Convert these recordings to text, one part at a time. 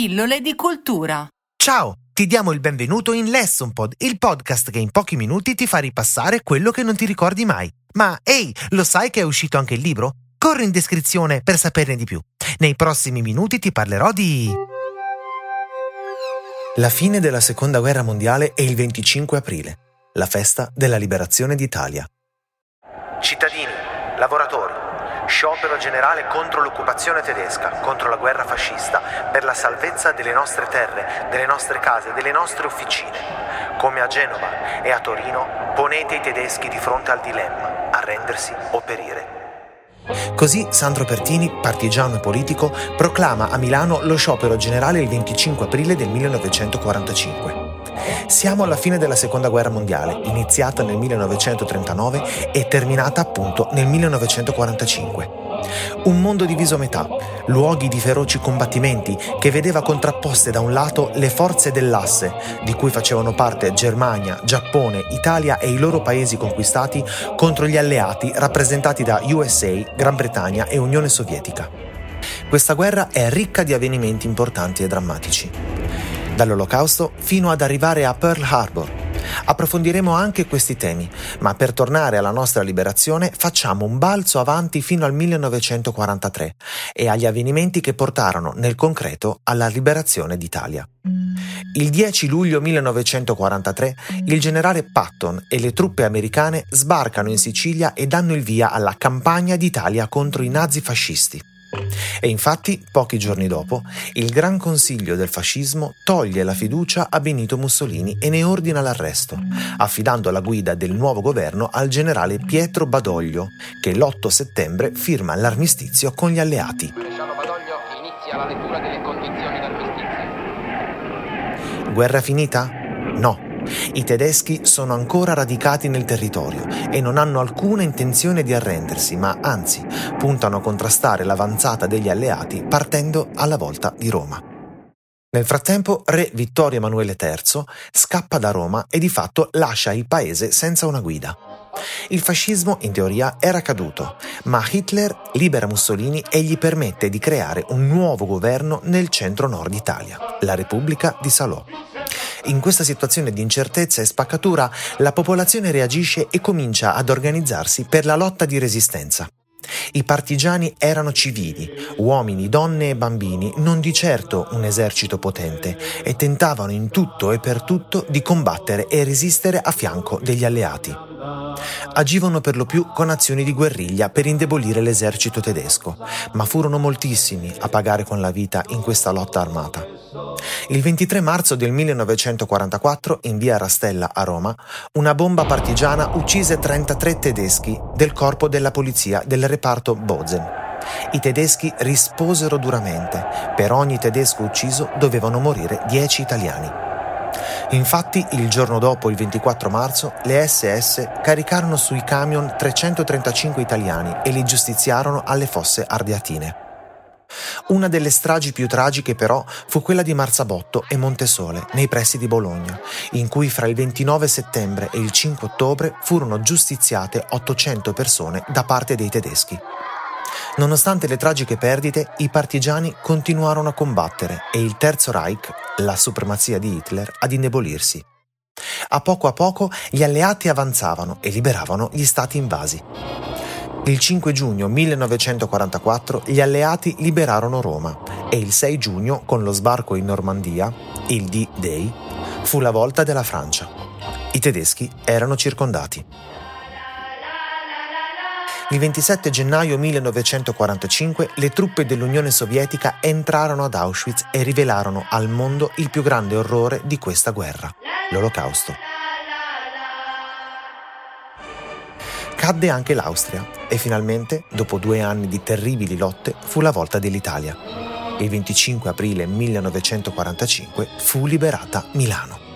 Pillole di cultura. Ciao, ti diamo il benvenuto in Lesson Pod, il podcast che in pochi minuti ti fa ripassare quello che non ti ricordi mai. Ma ehi, lo sai che è uscito anche il libro? Corri in descrizione per saperne di più. Nei prossimi minuti ti parlerò di... La fine della seconda guerra mondiale è il 25 aprile, la festa della liberazione d'Italia. Cittadini, lavoratori, sciopero generale contro l'occupazione tedesca, contro la guerra fascista, per la salvezza delle nostre terre, delle nostre case, delle nostre officine. Come a Genova e a Torino, ponete i tedeschi di fronte al dilemma, arrendersi o perire. Così Sandro Pertini, partigiano e politico, proclama a Milano lo sciopero generale il 25 aprile del 1945. Siamo alla fine della Seconda Guerra Mondiale, iniziata nel 1939 e terminata appunto nel 1945. Un mondo diviso a metà, luoghi di feroci combattimenti che vedeva contrapposte da un lato le forze dell'asse, di cui facevano parte Germania, Giappone, Italia e i loro paesi conquistati, contro gli alleati rappresentati da USA, Gran Bretagna e Unione Sovietica. Questa guerra è ricca di avvenimenti importanti e drammatici dall'Olocausto fino ad arrivare a Pearl Harbor. Approfondiremo anche questi temi, ma per tornare alla nostra liberazione facciamo un balzo avanti fino al 1943 e agli avvenimenti che portarono nel concreto alla liberazione d'Italia. Il 10 luglio 1943 il generale Patton e le truppe americane sbarcano in Sicilia e danno il via alla campagna d'Italia contro i nazifascisti. E infatti, pochi giorni dopo, il Gran Consiglio del fascismo toglie la fiducia a Benito Mussolini e ne ordina l'arresto, affidando la guida del nuovo governo al generale Pietro Badoglio, che l'8 settembre firma l'armistizio con gli alleati. Badoglio inizia la lettura delle condizioni d'armistizio. Guerra finita? No. I tedeschi sono ancora radicati nel territorio e non hanno alcuna intenzione di arrendersi, ma anzi puntano a contrastare l'avanzata degli alleati partendo alla volta di Roma. Nel frattempo, re Vittorio Emanuele III scappa da Roma e di fatto lascia il paese senza una guida. Il fascismo, in teoria, era caduto, ma Hitler libera Mussolini e gli permette di creare un nuovo governo nel centro-nord Italia, la Repubblica di Salò. In questa situazione di incertezza e spaccatura, la popolazione reagisce e comincia ad organizzarsi per la lotta di resistenza. I partigiani erano civili, uomini, donne e bambini, non di certo un esercito potente, e tentavano in tutto e per tutto di combattere e resistere a fianco degli alleati. Agivano per lo più con azioni di guerriglia per indebolire l'esercito tedesco, ma furono moltissimi a pagare con la vita in questa lotta armata. Il 23 marzo del 1944, in via Rastella a Roma, una bomba partigiana uccise 33 tedeschi del corpo della polizia del reparto Bozen. I tedeschi risposero duramente. Per ogni tedesco ucciso dovevano morire 10 italiani. Infatti, il giorno dopo, il 24 marzo, le SS caricarono sui camion 335 italiani e li giustiziarono alle fosse ardeatine. Una delle stragi più tragiche però fu quella di Marzabotto e Montesole, nei pressi di Bologna, in cui fra il 29 settembre e il 5 ottobre furono giustiziate 800 persone da parte dei tedeschi. Nonostante le tragiche perdite, i partigiani continuarono a combattere e il Terzo Reich, la supremazia di Hitler, ad indebolirsi. A poco a poco gli alleati avanzavano e liberavano gli stati invasi. Il 5 giugno 1944 gli alleati liberarono Roma e il 6 giugno, con lo sbarco in Normandia, il D-Day, fu la volta della Francia. I tedeschi erano circondati. Il 27 gennaio 1945 le truppe dell'Unione Sovietica entrarono ad Auschwitz e rivelarono al mondo il più grande orrore di questa guerra, l'Olocausto. Cadde anche l'Austria e finalmente, dopo due anni di terribili lotte, fu la volta dell'Italia. Il 25 aprile 1945 fu liberata Milano.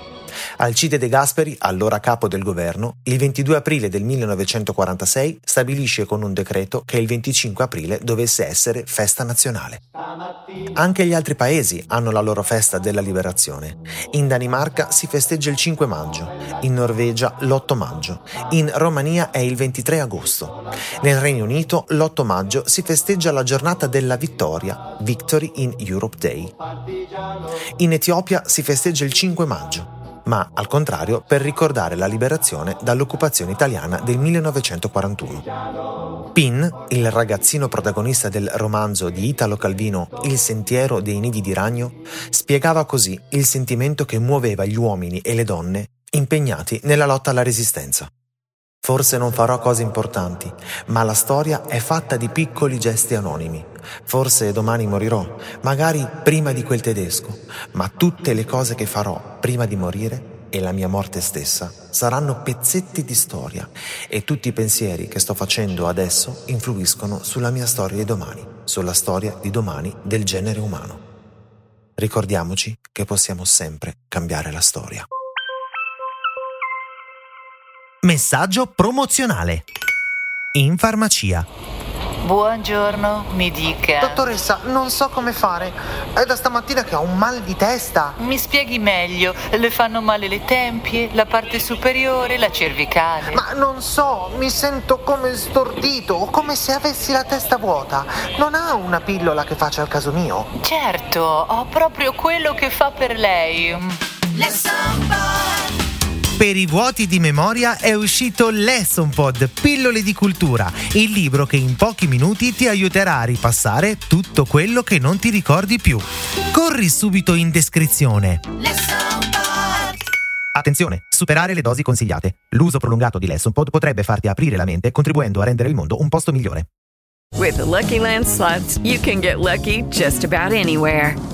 Alcide De Gasperi, allora capo del governo, il 22 aprile del 1946 stabilisce con un decreto che il 25 aprile dovesse essere festa nazionale. Anche gli altri paesi hanno la loro festa della liberazione. In Danimarca si festeggia il 5 maggio, in Norvegia l'8 maggio, in Romania è il 23 agosto. Nel Regno Unito l'8 maggio si festeggia la giornata della vittoria, Victory in Europe Day. In Etiopia si festeggia il 5 maggio ma al contrario per ricordare la liberazione dall'occupazione italiana del 1941. Pin, il ragazzino protagonista del romanzo di Italo Calvino Il sentiero dei nidi di ragno, spiegava così il sentimento che muoveva gli uomini e le donne impegnati nella lotta alla resistenza. Forse non farò cose importanti, ma la storia è fatta di piccoli gesti anonimi. Forse domani morirò, magari prima di quel tedesco, ma tutte le cose che farò prima di morire e la mia morte stessa saranno pezzetti di storia e tutti i pensieri che sto facendo adesso influiscono sulla mia storia di domani, sulla storia di domani del genere umano. Ricordiamoci che possiamo sempre cambiare la storia. Messaggio promozionale. In farmacia. Buongiorno, mi dica. Dottoressa, non so come fare. È da stamattina che ho un mal di testa. Mi spieghi meglio. Le fanno male le tempie, la parte superiore, la cervicale. Ma non so, mi sento come stordito, come se avessi la testa vuota. Non ha una pillola che faccia al caso mio? Certo, ho proprio quello che fa per lei. Lesson per i vuoti di memoria è uscito Lesson Pod, Pillole di cultura, il libro che in pochi minuti ti aiuterà a ripassare tutto quello che non ti ricordi più. Corri subito in descrizione. Attenzione, superare le dosi consigliate. L'uso prolungato di Lesson Pod potrebbe farti aprire la mente contribuendo a rendere il mondo un posto migliore. With the Lucky Land slots, you can get lucky just about anywhere.